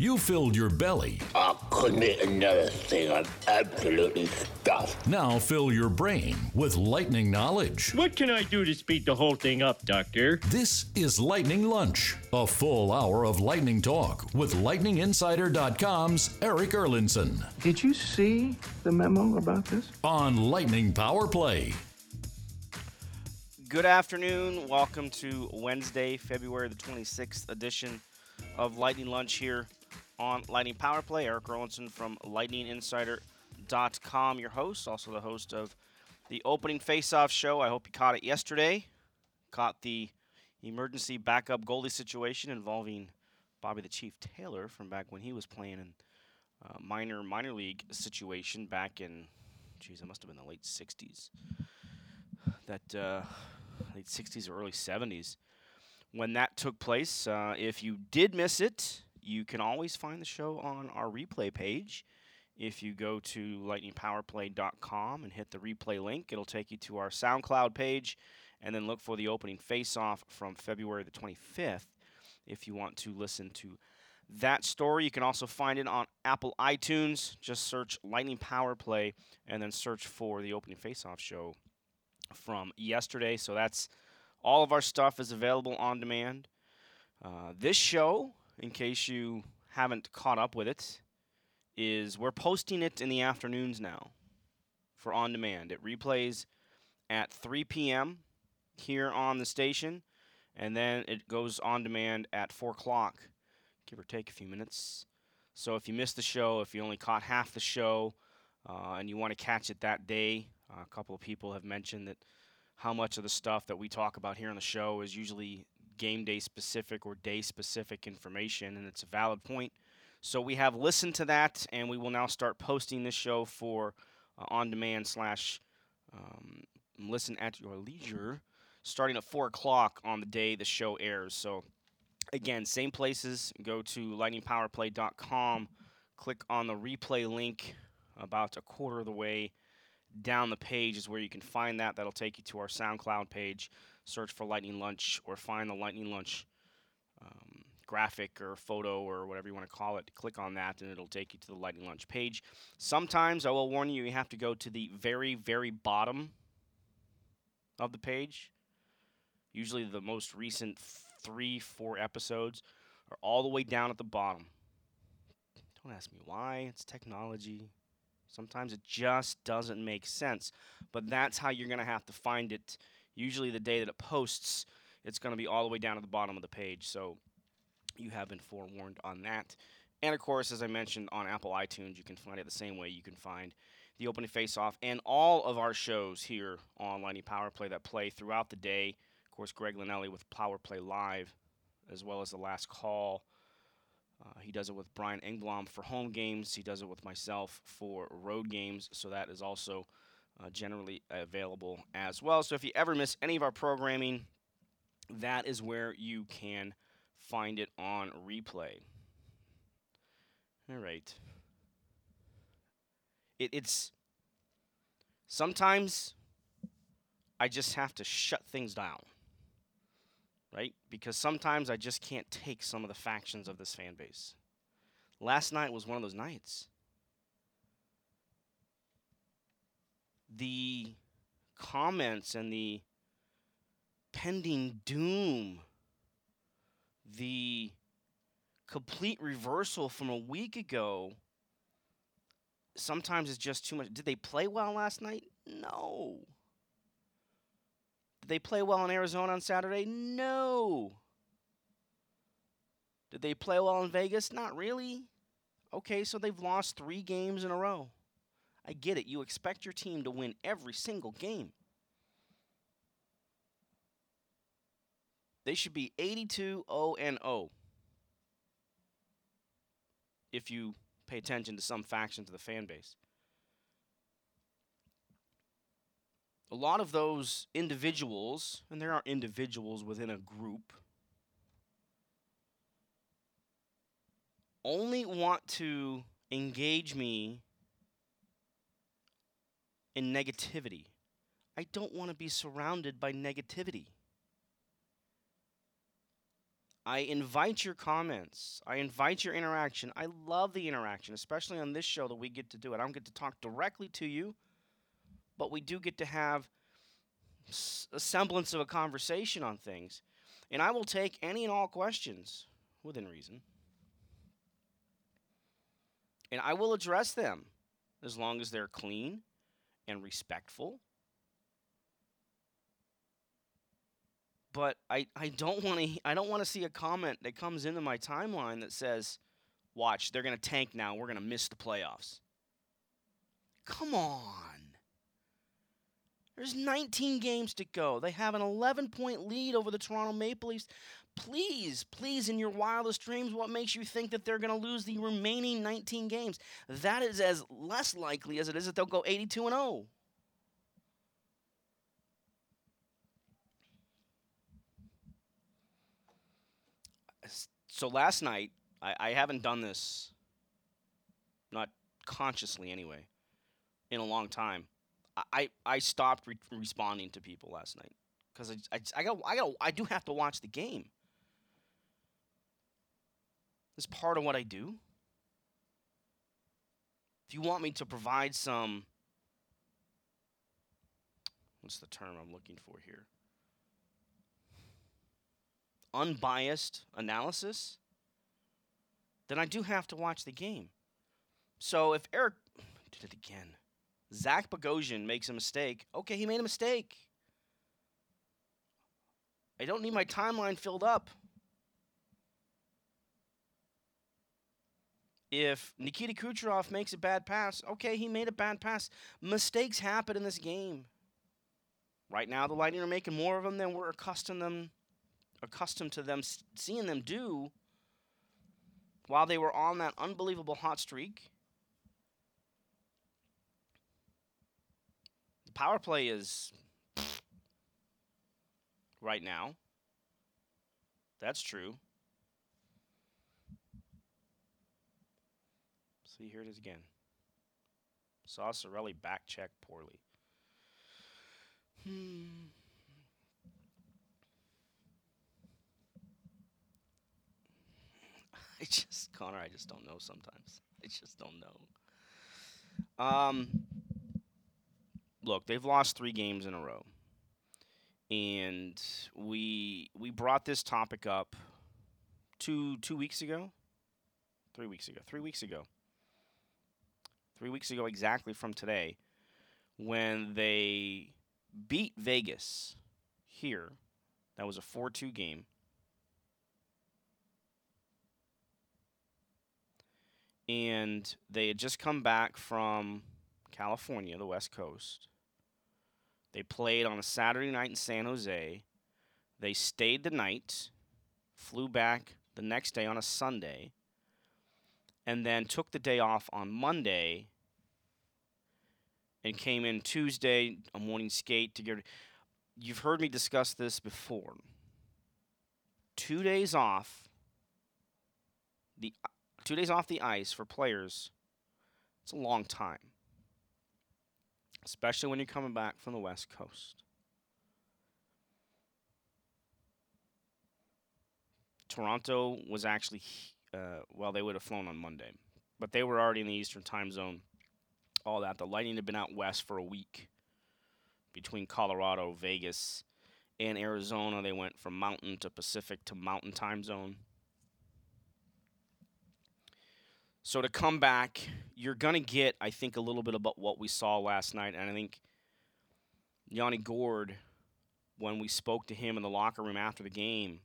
You filled your belly. I couldn't eat another thing. I'm absolutely stuffed. Now fill your brain with lightning knowledge. What can I do to speed the whole thing up, Doctor? This is Lightning Lunch, a full hour of lightning talk with LightningInsider.com's Eric Erlendsson Did you see the memo about this? on Lightning Power Play. Good afternoon. Welcome to Wednesday, February the 26th edition of Lightning Lunch here on Lightning Power Play. Eric Erlendsson from lightninginsider.com, your host, also the host of the opening face-off show. I hope you caught it yesterday. Caught the emergency backup goalie situation involving Bobby the Chief Taylor from back when he was playing in minor minor league situation back in, geez, it must have been the late 60s that uh, late 60s or early 70s when that took place. Uh, if you did miss it, you can always find the show on our replay page. If you go to lightningpowerplay.com and hit the replay link, it'll take you to our SoundCloud page and then look for the opening face-off from February the 25th if you want to listen to that story. You can also find it on Apple iTunes. Just search Lightning Power Play and then search for the opening face-off show from yesterday. So that's all of our stuff is available on demand. Uh, this show, in case you haven't caught up with it, is we're posting it in the afternoons now for on demand. It replays at 3 p.m. here on the station, and then it goes on demand at 4 o'clock, give or take a few minutes. So if you missed the show, if you only caught half the show, uh, and you want to catch it that day, uh, a couple of people have mentioned that how much of the stuff that we talk about here on the show is usually game day specific or day specific information, and it's a valid point. So we have listened to that, and we will now start posting this show for uh, on demand slash um, listen at your leisure, starting at four o'clock on the day the show airs. So again, same places. Go to lightningpowerplay.com, click on the replay link about a quarter of the way down the page is where you can find that. That'll take you to our SoundCloud page. Search for Lightning Lunch or find the Lightning Lunch um, graphic or photo or whatever you want to call it. Click on that and it'll take you to the Lightning Lunch page. Sometimes, I will warn you, you have to go to the very, very bottom of the page. Usually the most recent three, four episodes are all the way down at the bottom. Don't ask me why. It's technology. Sometimes it just doesn't make sense. But that's how you're going to have to find it. Usually, the day that it posts, it's going to be all the way down at the bottom of the page. So you have been forewarned on that. And of course, as I mentioned on Apple iTunes, you can find it the same way you can find the opening face off and all of our shows here on Lightning Power Play that play throughout the day. Of course, Greg Linnelli with Power Play Live, as well as the last call. Uh, he does it with Brian Engblom for home games. He does it with myself for road games. So that is also uh, generally available as well. So if you ever miss any of our programming, that is where you can find it on replay. All right. It, it's sometimes I just have to shut things down right? Because sometimes I just can't take some of the factions of this fan base. Last night was one of those nights. The comments and the pending doom, the complete reversal from a week ago, sometimes it's just too much. Did they play well last night? No. Did they play well in Arizona on Saturday? No. Did they play well in Vegas? Not really. Okay, so they've lost three games in a row. I get it. You expect your team to win every single game. They should be 82 0 and 0 if you pay attention to some factions of the fan base. a lot of those individuals, and there are individuals within a group, only want to engage me in negativity. I don't want to be surrounded by negativity. I invite your comments. I invite your interaction. I love the interaction, especially on this show that we get to do it. I don't get to talk directly to you, but we do get to have a semblance of a conversation on things. And I will take any and all questions within reason. And I will address them as long as they're clean and respectful but I, I don't want to I don't want to see a comment that comes into my timeline that says, "Watch, they're going to tank now. We're going to miss the playoffs." Come on. There's 19 games to go. They have an 11 point lead over the Toronto Maple Leafs. Please, please, in your wildest dreams, what makes you think that they're going to lose the remaining 19 games? That is as less likely as it is that they'll go 82 and 0. so last night, I, I haven't done this, not consciously anyway, in a long time. I, I stopped re- responding to people last night because I, I, I, got, I, got, I do have to watch the game. It's part of what I do. If you want me to provide some, what's the term I'm looking for here? unbiased analysis, then I do have to watch the game. So if Eric did it again, Zach Bogosian makes a mistake, okay, he made a mistake. I don't need my timeline filled up. If Nikita Kucherov makes a bad pass, okay, he made a bad pass. Mistakes happen in this game. Right now, the Lightning are making more of them than we're accustomed them accustomed to them seeing them do while they were on that unbelievable hot streak. The power play is right now. That's true. See, here it is again. Saw back check poorly. Hmm. I just Connor, I just don't know sometimes. I just don't know. Um, look, they've lost three games in a row, and we we brought this topic up two two weeks ago, three weeks ago, three weeks ago, three weeks ago exactly from today, when they beat Vegas here. That was a four-two game. and they had just come back from California, the West Coast. They played on a Saturday night in San Jose. They stayed the night, flew back the next day on a Sunday, and then took the day off on Monday and came in Tuesday, a morning skate to get. You've heard me discuss this before. Two days off. The Two days off the ice for players, it's a long time, especially when you're coming back from the West Coast. Toronto was actually, uh, well, they would have flown on Monday, but they were already in the Eastern time zone. All that. The Lightning had been out west for a week between Colorado, Vegas, and Arizona. They went from mountain to Pacific to mountain time zone. So to come back, you're going to get, I think, a little bit about what we saw last night. And I think Yanni Gourde, when we spoke to him in the locker room after the game,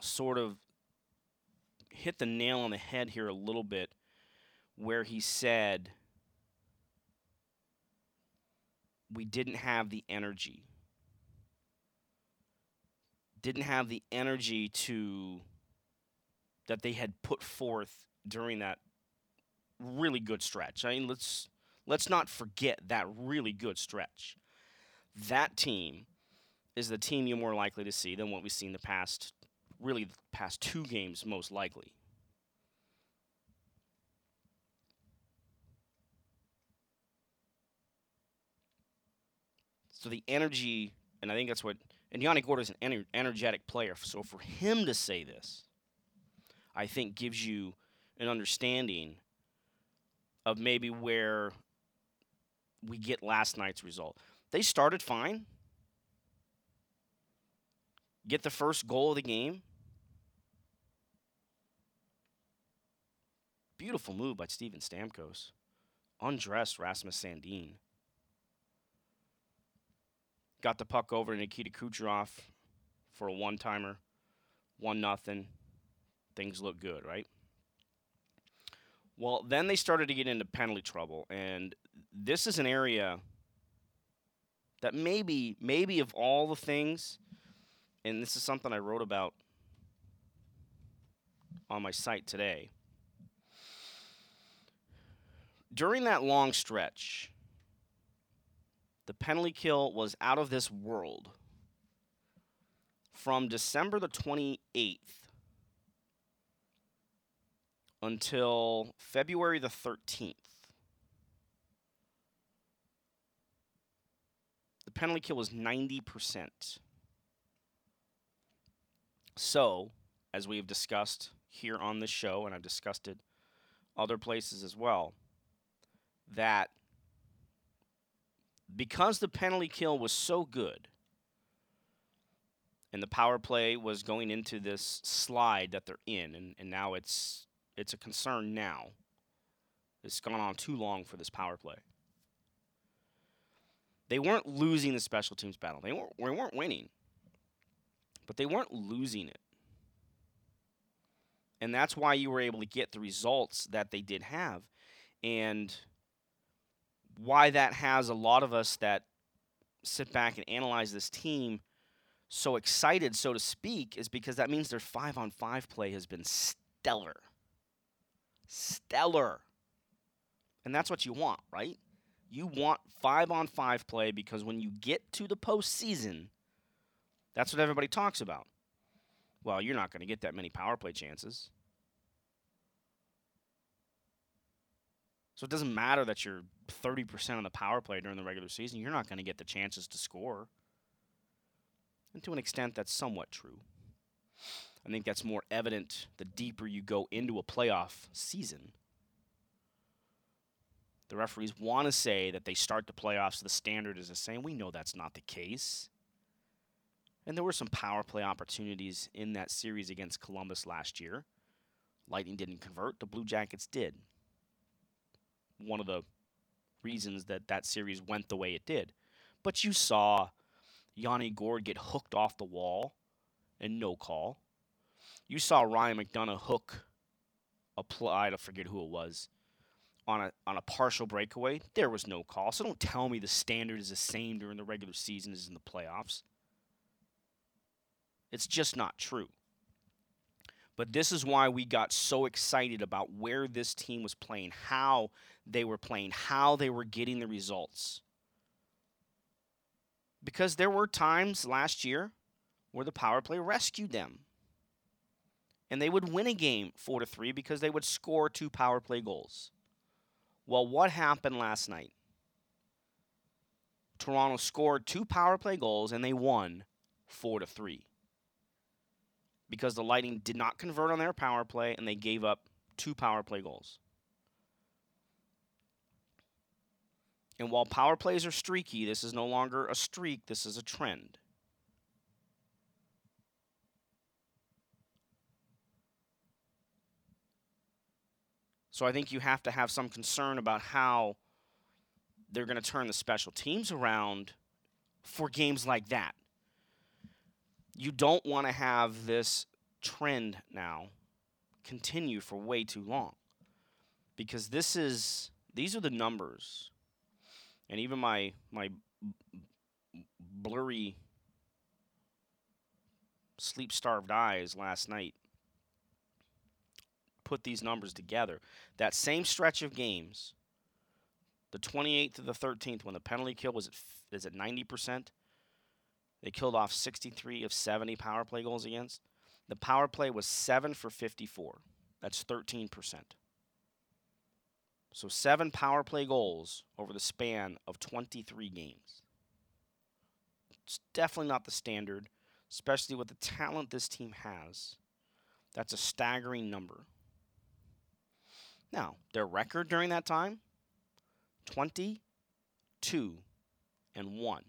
sort of hit the nail on the head here a little bit, where he said, We didn't have the energy. Didn't have the energy to that they had put forth during that really good stretch. I mean, let's let's not forget that really good stretch. That team is the team you're more likely to see than what we've seen the past really the past two games most likely. So the energy, and I think that's what And Yanni is an ener- energetic player, so for him to say this, I think gives you an understanding of maybe where we get last night's result. They started fine. Get the first goal of the game. Beautiful move by Steven Stamkos. Undressed Rasmus Sandin. Got the puck over to Nikita Kucherov for a one timer. One nothing. Things look good, right? Well, then they started to get into penalty trouble, and this is an area that maybe, maybe of all the things, and this is something I wrote about on my site today. During that long stretch, the penalty kill was out of this world. From December the 28th until February the 13th. The penalty kill was 90%. So, as we have discussed here on this show, and I've discussed it other places as well, that because the penalty kill was so good and the power play was going into this slide that they're in and, and now it's it's a concern now. It's gone on too long for this power play. They weren't losing the special teams battle. They weren't, they weren't winning. But they weren't losing it. And that's why you were able to get the results that they did have. And why that has a lot of us that sit back and analyze this team so excited, so to speak, is because that means their five on five play has been stellar stellar. And that's what you want, right? You want five on five play because when you get to the postseason, that's what everybody talks about. Well, you're not going to get that many power play chances. So it doesn't matter that you're 30% on the power play during the regular season. You're not going to get the chances to score. And to an extent, that's somewhat true. I think that's more evident the deeper you go into a playoff season. The referees want to say that they start the playoffs, the standard is the same. We know that's not the case. And there were some power play opportunities in that series against Columbus last year. Lightning didn't convert, the Blue Jackets did. One of the reasons that that series went the way it did. But you saw Yanni Gourde get hooked off the wall and no call. You saw Ryan McDonagh hook applied, I forget who it was, on a on a partial breakaway. There was no call. So don't tell me the standard is the same during the regular season as in the playoffs. It's just not true. But this is why we got so excited about where this team was playing, how they were playing, how they were getting the results. Because there were times last year where the power play rescued them and they would win a game 4 to 3 because they would score two power play goals. Well, what happened last night? Toronto scored two power play goals and they won 4 to 3. Because the Lightning did not convert on their power play and they gave up two power play goals. And while power plays are streaky, this is no longer a streak, this is a trend. So I think you have to have some concern about how they're going to turn the special teams around for games like that. You don't want to have this trend now continue for way too long. Because this is these are the numbers. And even my my blurry sleep starved eyes last night put these numbers together, that same stretch of games, the 28th to the 13th, when the penalty kill was at, is at 90%, they killed off 63 of 70 power play goals against. The power play was 7 for 54. That's 13%. So, seven power play goals over the span of 23 games. It's definitely not the standard, especially with the talent this team has. That's a staggering number. Now, their record during that time 22 and 1.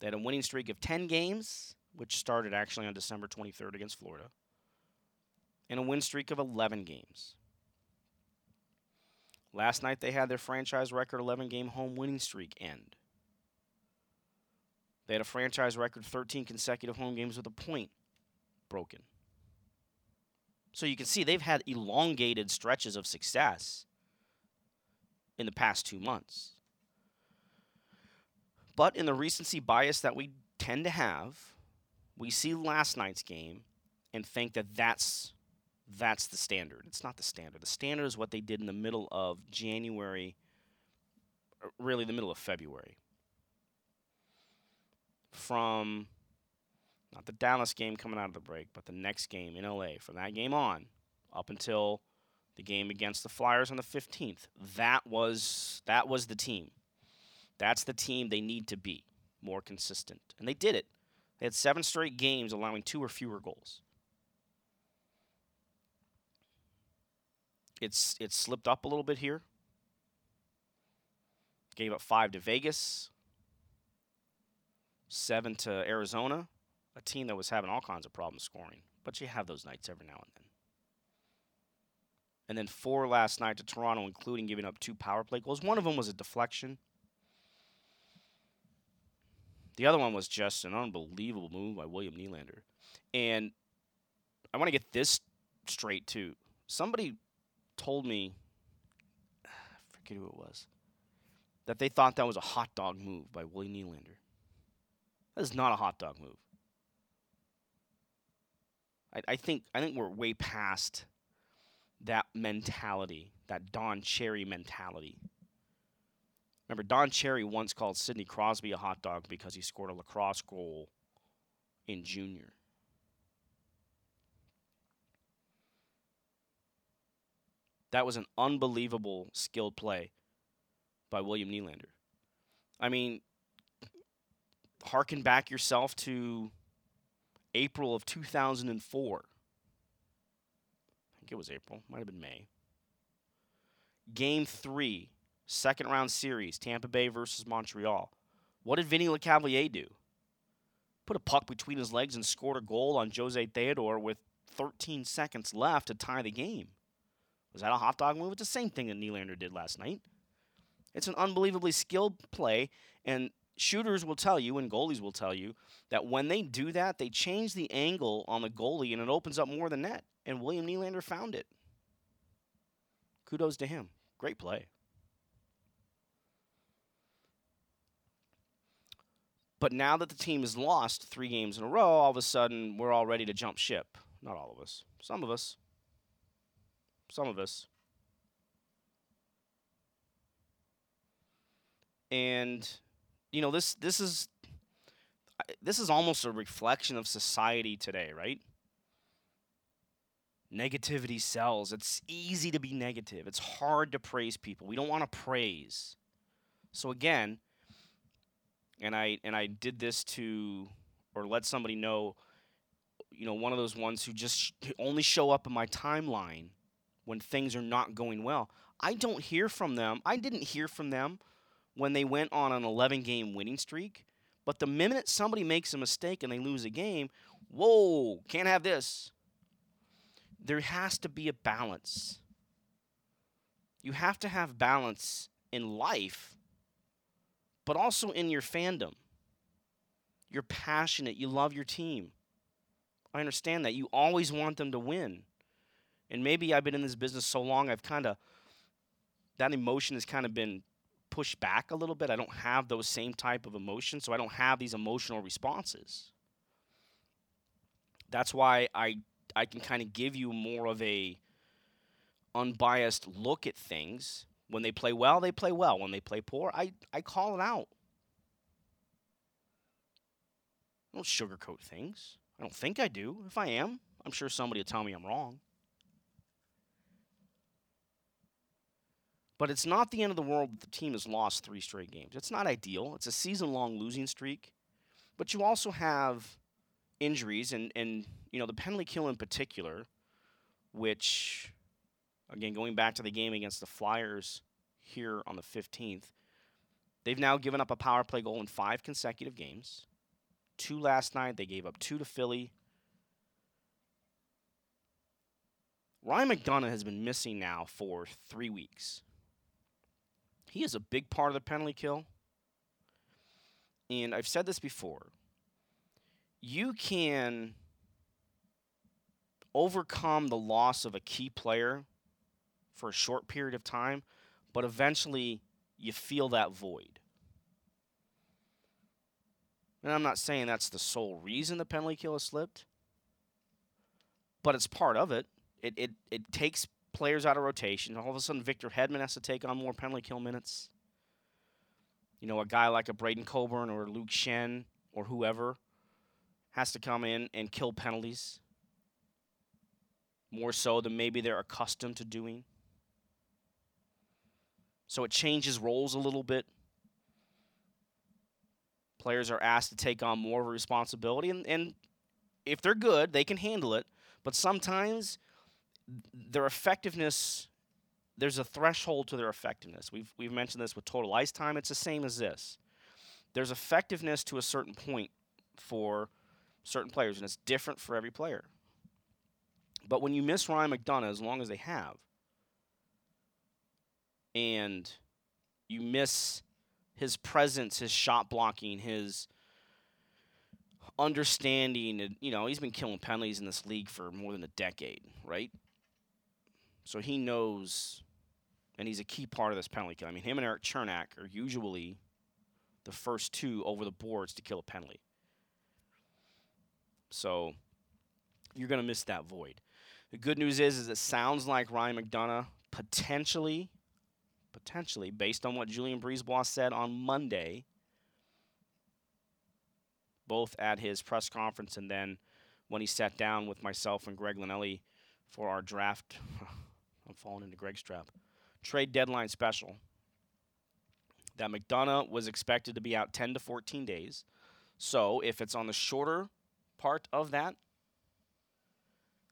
They had a winning streak of 10 games, which started actually on December 23rd against Florida, and a win streak of 11 games. Last night they had their franchise record 11 game home winning streak end. They had a franchise record 13 consecutive home games with a point broken. So you can see they've had elongated stretches of success in the past two months. But in the recency bias that we tend to have, we see last night's game and think that that's that's the standard. It's not the standard. The standard is what they did in the middle of January, uh, really the middle of February. From not the Dallas game coming out of the break, but the next game in LA, from that game on, up until the game against the Flyers on the 15th. That was that was the team. That's the team they need to be more consistent. And they did it. They had seven straight games allowing two or fewer goals. It's it's slipped up a little bit here. Gave up five to Vegas, seven to Arizona, a team that was having all kinds of problems scoring. But you have those nights every now and then. And then four last night to Toronto, including giving up two power play goals. One of them was a deflection. The other one was just an unbelievable move by William Nylander. And I want to get this straight too. Somebody told me, I forget who it was, that they thought that was a hot dog move by Willie Nylander. That is not a hot dog move. I, I think I think we're way past that mentality, that Don Cherry mentality. Remember, Don Cherry once called Sidney Crosby a hot dog because he scored a lacrosse goal in junior. That was an unbelievable skilled play by William Nylander. I mean, harken back yourself to April of 2004. I think it was April, might have been May. Game three, second round series, Tampa Bay versus Montreal. What did Vinny Lecavalier do? Put a puck between his legs and scored a goal on Jose Theodore with 13 seconds left to tie the game. Was that a hot dog move? It's the same thing that Nylander did last night. It's an unbelievably skilled play, and shooters will tell you and goalies will tell you that when they do that, they change the angle on the goalie and it opens up more the net. And William Nylander found it. Kudos to him. Great play. But now that the team has lost three games in a row, all of a sudden we're all ready to jump ship. Not all of us. Some of us. Some of us. And you know this this is this is almost a reflection of society today, right? Negativity sells. It's easy to be negative. It's hard to praise people. We don't want to praise. So again, and I and I did this to or let somebody know, you know, one of those ones who just only show up in my timeline when things are not going well. I don't hear from them. I didn't hear from them when they went on an 11 game winning streak. But the minute somebody makes a mistake and they lose a game, whoa, can't have this. There has to be a balance. You have to have balance in life, but also in your fandom. You're passionate, you love your team. I understand that. You always want them to win. And maybe I've been in this business so long, I've kind of, that emotion has kind of been pushed back a little bit. I don't have those same type of emotions, so I don't have these emotional responses. That's why I I can kind of give you more of a unbiased look at things. When they play well, they play well. When they play poor, I, I call it out. I don't sugarcoat things. I don't think I do. If I am, I'm sure somebody will tell me I'm wrong. But it's not the end of the world that the team has lost three straight games. It's not ideal. It's a season long losing streak. But you also have injuries and, and you know, the penalty kill in particular, which again going back to the game against the Flyers here on the 15th, they've now given up a power play goal in five consecutive games. Two last night, they gave up two to Philly. Ryan McDonagh has been missing now for three weeks. He is a big part of the penalty kill. And I've said this before. You can overcome the loss of a key player for a short period of time, but eventually you feel that void. And I'm not saying that's the sole reason the penalty kill has slipped, but it's part of it. It it, it takes players out of rotation. All of a sudden, Victor Hedman has to take on more penalty kill minutes. You know, a guy like a Braydon Coburn or Luke Schenn or whoever has to come in and kill penalties more so than maybe they're accustomed to doing. So it changes roles a little bit. Players are asked to take on more of a responsibility, and, and if they're good, they can handle it. But sometimes their effectiveness there's a threshold to their effectiveness. We've we've mentioned this with total ice time. It's the same as this. There's effectiveness to a certain point for certain players, and it's different for every player. But when you miss Ryan McDonagh, as long as they have, and you miss his presence, his shot blocking, his understanding, and you know he's been killing penalties in this league for more than a decade, right? So he knows, and he's a key part of this penalty kill. I mean, him and Eric Cernak are usually the first two over the boards to kill a penalty. So you're going to miss that void. The good news is, is it sounds like Ryan McDonagh potentially, potentially, based on what Julien BriseBois said on Monday, both at his press conference and then when he sat down with myself and Greg Linelli for our draft falling into Greg's trap. Trade deadline special. That McDonagh was expected to be out 10 to 14 days. So if it's on the shorter part of that,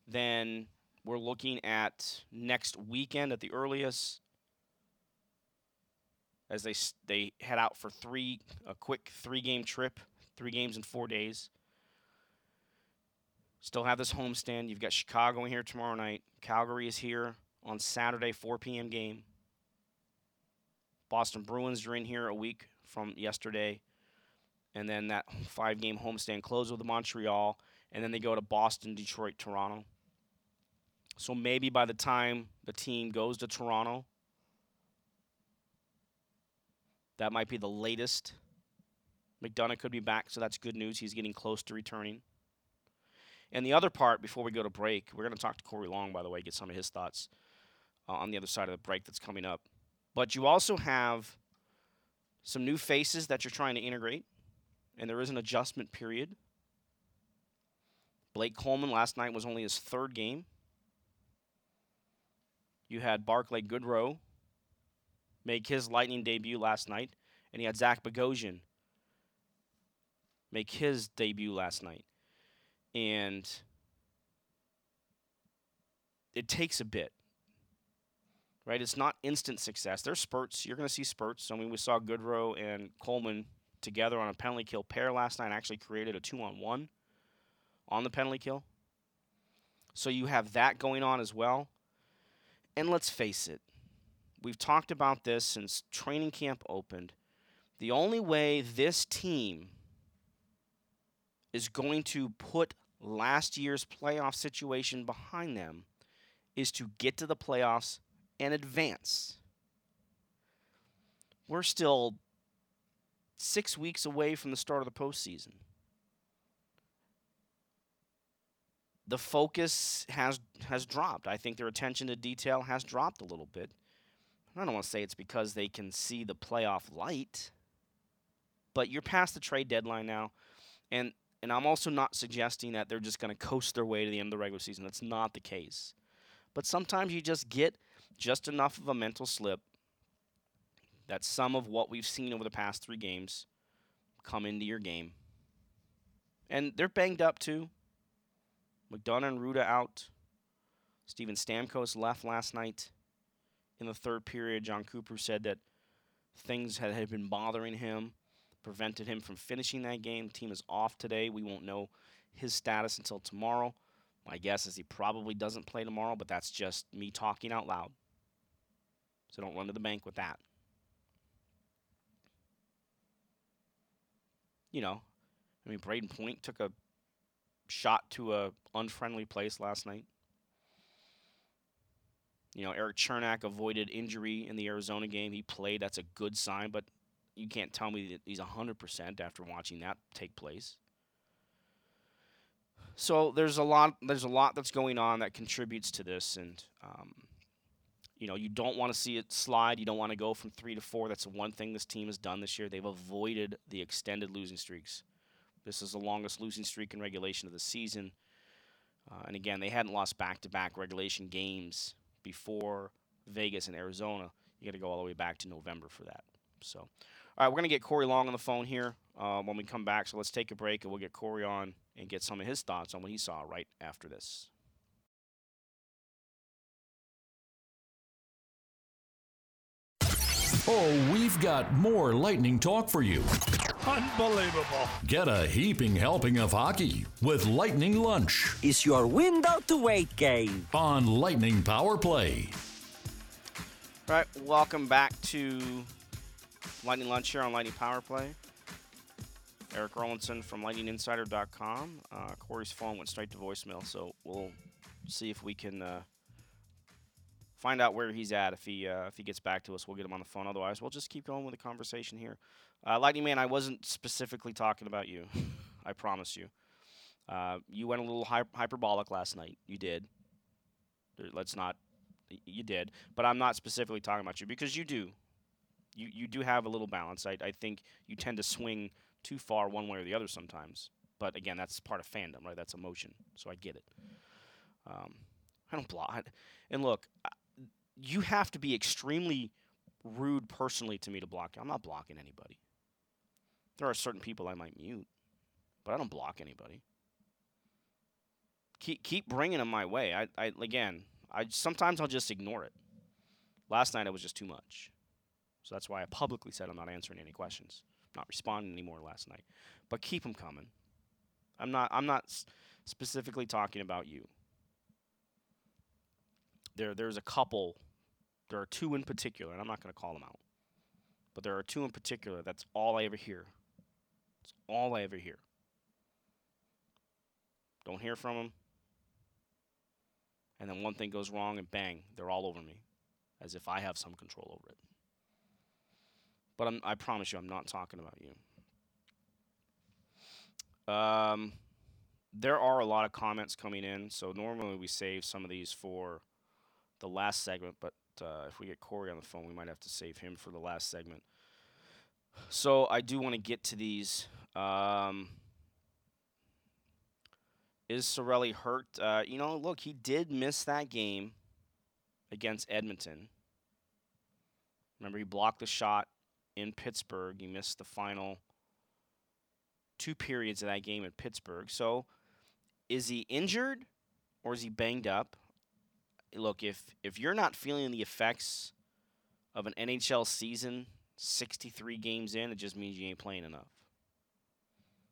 then we're looking at next weekend at the earliest as they they head out for three a quick three game trip, three games in four days. Still have this homestand. You've got Chicago in here tomorrow night. Calgary is here on Saturday, 4 p.m. game. Boston Bruins are in here a week from yesterday. And then that five game homestand closes with Montreal. And then they go to Boston, Detroit, Toronto. So maybe by the time the team goes to Toronto, that might be the latest. McDonagh could be back, so that's good news. He's getting close to returning. And the other part, before we go to break, we're going to talk to Corey Long, by the way, get some of his thoughts uh, on the other side of the break that's coming up. But you also have some new faces that you're trying to integrate, and there is an adjustment period. Blake Coleman last night was only his third game. You had Barclay Goodrow make his Lightning debut last night, and he had Zach Bogosian make his debut last night. And it takes a bit right? It's not instant success. There's spurts. You're going to see spurts. I mean, we saw Goodrow and Coleman together on a penalty kill pair last night. Actually, created a two-on-one on the penalty kill. So you have that going on as well. And let's face it, we've talked about this since training camp opened. The only way this team is going to put last year's playoff situation behind them is to get to the playoffs and advance. We're still six weeks away from the start of the postseason. The focus has has dropped. I think their attention to detail has dropped a little bit. I don't want to say it's because they can see the playoff light, but you're past the trade deadline now, and and I'm also not suggesting that they're just going to coast their way to the end of the regular season. That's not the case. But sometimes you just get just enough of a mental slip that some of what we've seen over the past three games come into your game. And they're banged up too. McDonagh and Rutta out. Steven Stamkos left last night in the third period. Jon Cooper said that things had, had been bothering him, prevented him from finishing that game. Team is off today. We won't know his status until tomorrow. My guess is he probably doesn't play tomorrow, but that's just me talking out loud. So don't run to the bank with that. You know, I mean, Brayden Point took a shot to a unfriendly place last night. You know, Eric Cernak avoided injury in the Arizona game. He played. That's a good sign, but you can't tell me that he's 100% after watching that take place. So there's a lot there's a lot that's going on that contributes to this and um, you know, you don't want to see it slide. You don't want to go from 3 to 4. That's the one thing this team has done this year. They've avoided the extended losing streaks. This is the longest losing streak in regulation of the season. Uh, and again, they hadn't lost back to back regulation games before Vegas and Arizona. You got to go all the way back to November for that. So, all right, we're going to get Corey Long on the phone here uh, when we come back. So let's take a break and we'll get Corey on and get some of his thoughts on what he saw right after this. Oh, we've got more lightning talk for you. Unbelievable. Get a heaping helping of hockey with Lightning Lunch is your window to wait game on Lightning Power Play. All right, welcome back to Lightning Lunch here on Lightning Power Play. Eric Erlendsson from LightningInsider.com. Uh, Corey's phone went straight to voicemail, so we'll see if we can uh, find out where he's at. If he uh, if he gets back to us, we'll get him on the phone. Otherwise, we'll just keep going with the conversation here. Uh, Lightning Man, I wasn't specifically talking about you. I promise you. Uh, you went a little hy- hyperbolic last night. You did. Let's not. You did, but I'm not specifically talking about you because you do. You you do have a little balance. I I think you tend to swing too far one way or the other sometimes. But again, that's part of fandom, right? That's emotion. So I get it. Um, I don't block. And look, you have to be extremely rude personally to me to block you. I'm not blocking anybody. There are certain people I might mute, but I don't block anybody. Keep keep bringing them my way. I, I again, I sometimes I'll just ignore it. Last night it was just too much, so that's why I publicly said I'm not answering any questions, I'm not responding anymore last night. But keep them coming. I'm not I'm not specifically talking about you. There there's a couple there are two in particular, and I'm not going to call them out. But there are two in particular that's all I ever hear. It's all I ever hear. Don't hear from them. And then one thing goes wrong, and bang, they're all over me, as if I have some control over it. But I'm, I promise you, I'm not talking about you. Um, there are a lot of comments coming in, so normally we save some of these for the last segment, but uh, if we get Corey on the phone, we might have to save him for the last segment. So I do want to get to these. Um, is Cirelli hurt? Uh, you know, look, he did miss that game against Edmonton. Remember, he blocked the shot in Pittsburgh. He missed the final two periods of that game in Pittsburgh. So, is he injured or is he banged up? Look, if if you're not feeling the effects of an NHL season 63 games in, it just means you ain't playing enough.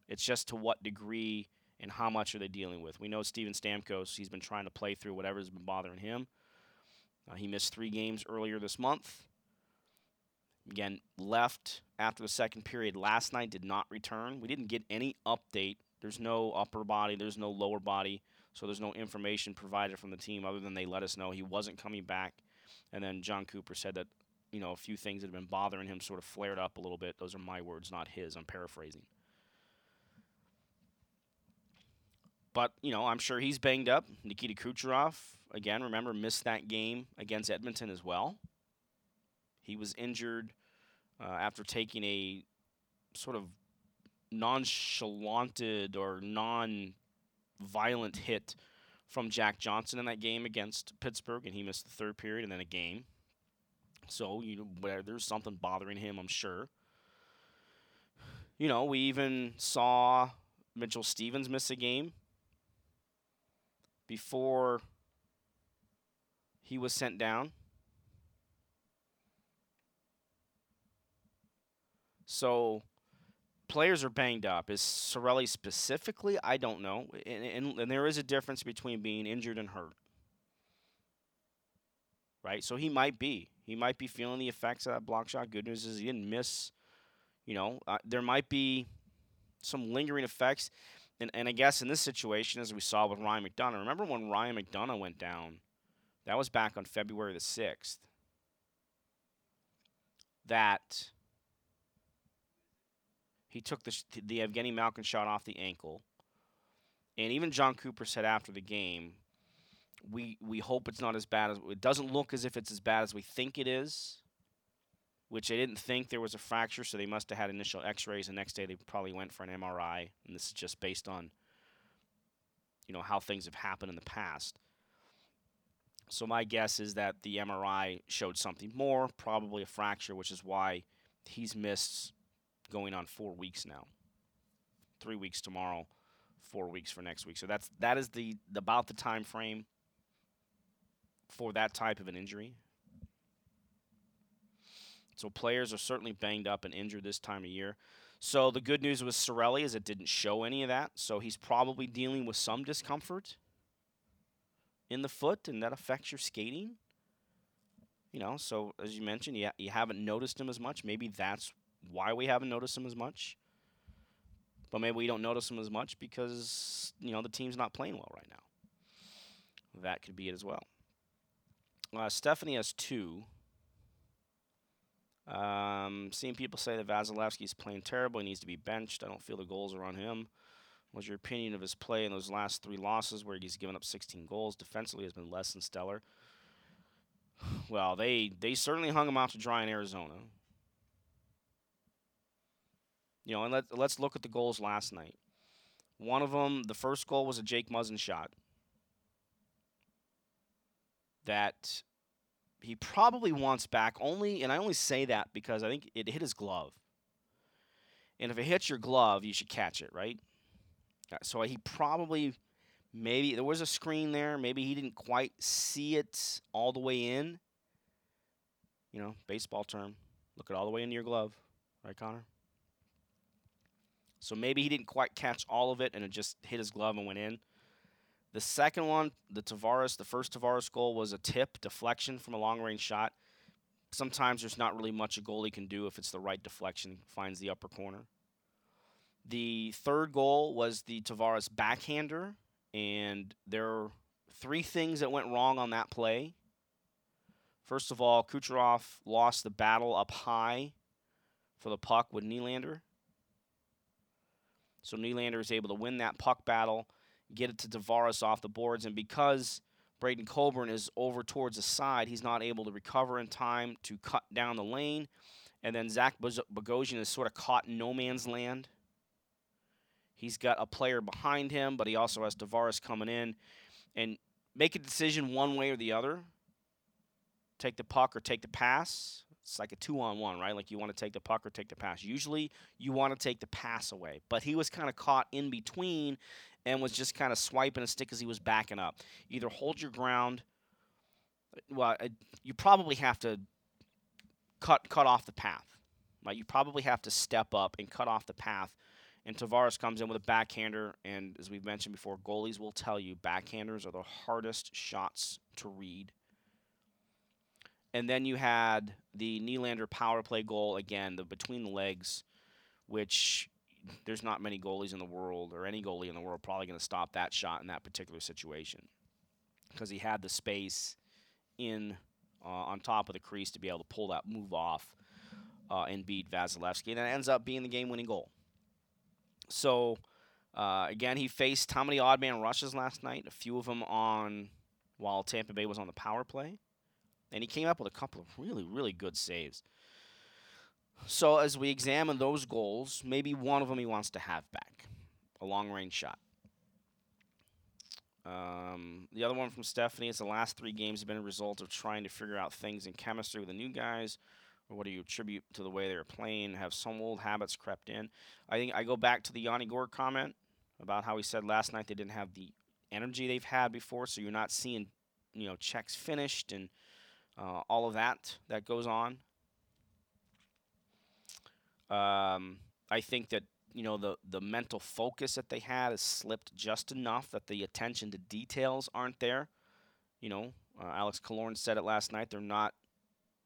It's just to what degree and how much are they dealing with. We know Steven Stamkos, he's been trying to play through whatever's been bothering him. Uh, he missed three games earlier this month. Again, left after the second period last night, did not return. We didn't get any update. There's no upper body, there's no lower body. So there's no information provided from the team other than they let us know he wasn't coming back. And then Jon Cooper said that, you know, a few things that have been bothering him sort of flared up a little bit. Those are my words, not his. I'm paraphrasing. But, you know, I'm sure he's banged up. Nikita Kucherov, again, remember, missed that game against Edmonton as well. He was injured uh, after taking a sort of nonchalanted or non violent hit from Jack Johnson in that game against Pittsburgh, and he missed the third period and then a game. So you know, there's something bothering him, I'm sure. You know, we even saw Mitchell Stephens miss a game before he was sent down. So players are banged up. Is Cirelli specifically? I don't know. And, and, and, there is a difference between being injured and hurt. Right? So he might be. He might be feeling the effects of that block shot. Good news is he didn't miss. You know, uh, there might be some lingering effects. And, and I guess in this situation, as we saw with Ryan McDonagh, remember when Ryan McDonagh went down? That was back on February the 6th. That he took the, the Evgeny Malkin shot off the ankle. And even Jon Cooper said after the game, we we hope it's not as bad as it doesn't look as if it's as bad as we think it is. Which they didn't think there was a fracture, so they must have had initial X-rays. The next day, they probably went for an MRI, and this is just based on, you know, how things have happened in the past. So my guess is that the MRI showed something more, probably a fracture, which is why he's missed going on four weeks now. Three weeks tomorrow, four weeks for next week. So that's that is the about the time frame for that type of an injury. So players are certainly banged up and injured this time of year. So the good news with Cirelli is it didn't show any of that. So he's probably dealing with some discomfort in the foot, and that affects your skating. You know, so as you mentioned, you, you haven't noticed him as much. Maybe that's why we haven't noticed him as much. But maybe we don't notice him as much because, you know, the team's not playing well right now. That could be it as well. Uh, Stephanie has two. Um, seeing people say that Vasilevskiy's playing terrible, he needs to be benched. I don't feel the goals are on him. What's your opinion of his play in those last three losses where he's given up 16 goals? Defensively has been less than stellar. Well, they they certainly hung him out to dry in Arizona. You know, and let, let's look at the goals last night. One of them, the first goal was a Jake Muzzin shot that he probably wants back only, and I only say that because I think it hit his glove. And if it hits your glove, you should catch it, right? Uh, so he probably, maybe, there was a screen there. Maybe he didn't quite see it all the way in. You know, baseball term. Look it all the way into your glove. Right, Connor? So maybe he didn't quite catch all of it and it just hit his glove and went in. The second one, the Tavares, the first Tavares goal was a tip deflection from a long range shot. Sometimes there's not really much a goalie can do if it's the right deflection, finds the upper corner. The third goal was the Tavares backhander, and there are three things that went wrong on that play. First of all, Kucherov lost the battle up high for the puck with Nylander. So Nylander is able to win that puck battle, get it to Tavares off the boards, and because Braydon Coburn is over towards the side, he's not able to recover in time to cut down the lane. And then Zach Bogosian is sort of caught in no man's land. He's got a player behind him, but he also has Tavares coming in. And make a decision one way or the other. Take the puck or take the pass. It's like a two on one, right? Like you want to take the puck or take the pass. Usually you want to take the pass away. But he was kind of caught in between and was just kind of swiping a stick as he was backing up. Either hold your ground. Well, uh, you probably have to cut cut off the path. Right? You probably have to step up and cut off the path. And Tavares comes in with a backhander, and as we've mentioned before, goalies will tell you backhanders are the hardest shots to read and then you had the Nylander power play goal again, the between the legs, which there's not many goalies in the world or any goalie in the world probably going to stop that shot in that particular situation because he had the space in uh, on top of the crease to be able to pull that move off uh, and beat Vasilevskiy, and it ends up being the game-winning goal. So uh, again, he faced how many odd man rushes last night? A few of them on while Tampa Bay was on the power play and he came up with a couple of really, really good saves. So as we examine those goals, maybe one of them he wants to have back, a long range shot. Um, the other one from Stephanie is the last three games have been a result of trying to figure out things in chemistry with the new guys, or what do you attribute to the way they're playing? Have some old habits crept in? I think I go back to the Yanni Gourde comment about how he said last night they didn't have the energy they've had before, so you're not seeing, you know, checks finished and uh, all of that that goes on. Um, I think that you know the the mental focus that they had has slipped just enough that the attention to details aren't there. You know, uh, Alex Killorn said it last night. They're not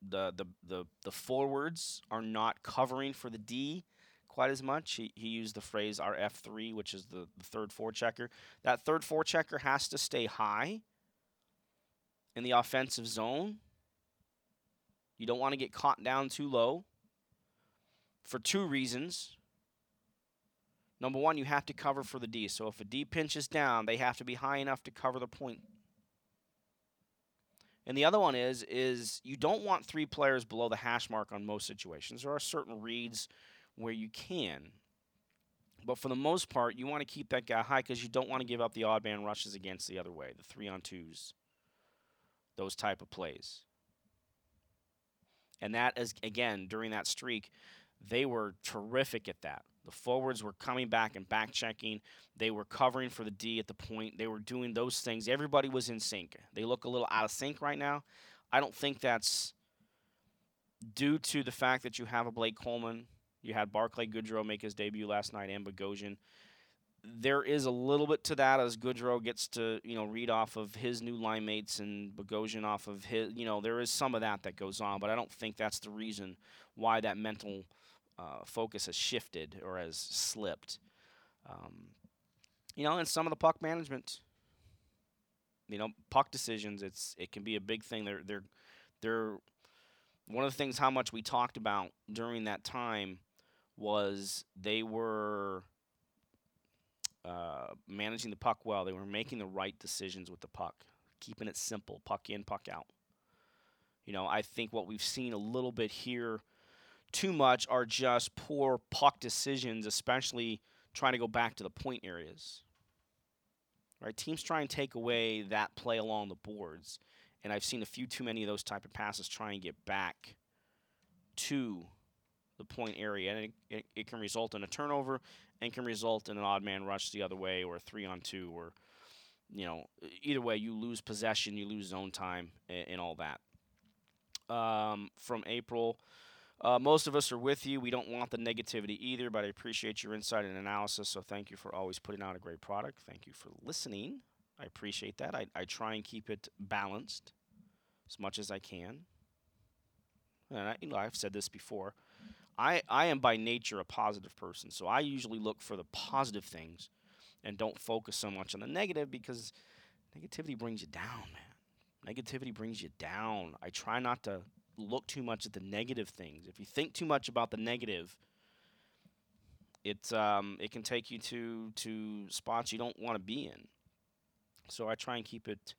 the the the the forwards are not covering for the D quite as much. He, he used the phrase our F3, which is the, the third forechecker. That third forechecker has to stay high in the offensive zone. You don't want to get caught down too low for two reasons. Number one, you have to cover for the D. So if a D pinches down, they have to be high enough to cover the point. And the other one is is you don't want three players below the hash mark on most situations. There are certain reads where you can. But for the most part, you want to keep that guy high because you don't want to give up the odd man rushes against the other way, the three on twos, those type of plays. And that is again during that streak, they were terrific at that. The forwards were coming back and back checking. They were covering for the D at the point. They were doing those things. Everybody was in sync. They look a little out of sync right now. I don't think that's due to the fact that you have a Blake Coleman. You had Barclay Goodrow make his debut last night and Bogosian. There is a little bit to that as Goodrow gets to, you know, read off of his new line mates and Bogosian off of his, you know, there is some of that that goes on, but I don't think that's the reason why that mental – uh, focus has shifted or has slipped. Um, you know, and some of the puck management, you know, puck decisions, it's it can be a big thing. They're they're they're one of the things how much we talked about during that time was they were uh, managing the puck well. They were making the right decisions with the puck, keeping it simple, puck in, puck out. You know, I think what we've seen a little bit here too much are just poor puck decisions, especially trying to go back to the point areas. Right? Teams try and take away that play along the boards, and I've seen a few too many of those type of passes try and get back to the point area, and it, it, it can result in a turnover and can result in an odd man rush the other way, or a three on two, or you know, either way, you lose possession, you lose zone time, and, and all that. Um, from April, uh, most of us are with you. We don't want the negativity either, but I appreciate your insight and analysis. So thank you for always putting out a great product. Thank you for listening. I appreciate that. I, I try and keep it balanced as much as I can. And I, you know, I've said this before. I, I am by nature a positive person, so I usually look for the positive things and don't focus so much on the negative because negativity brings you down, man. Negativity brings you down. I try not to look too much at the negative things. If you think too much about the negative, it um, it can take you to to spots you don't want to be in. So I try and keep it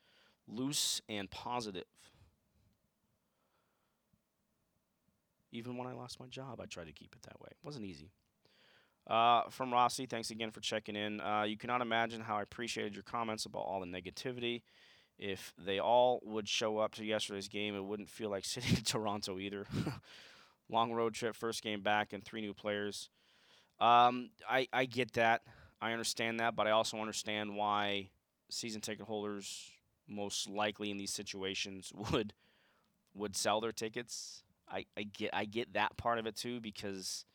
loose and positive. Even when I lost my job, I tried to keep it that way. It wasn't easy. Uh, from Rossi, thanks again for checking in. Uh, you cannot imagine how I appreciated your comments about all the negativity if they all would show up to yesterday's game, it wouldn't feel like sitting in Toronto either. Long road trip, first game back, and three new players. Um, I, I get that. I understand that, but I also understand why season ticket holders most likely in these situations would would sell their tickets. I, I get I get that part of it too because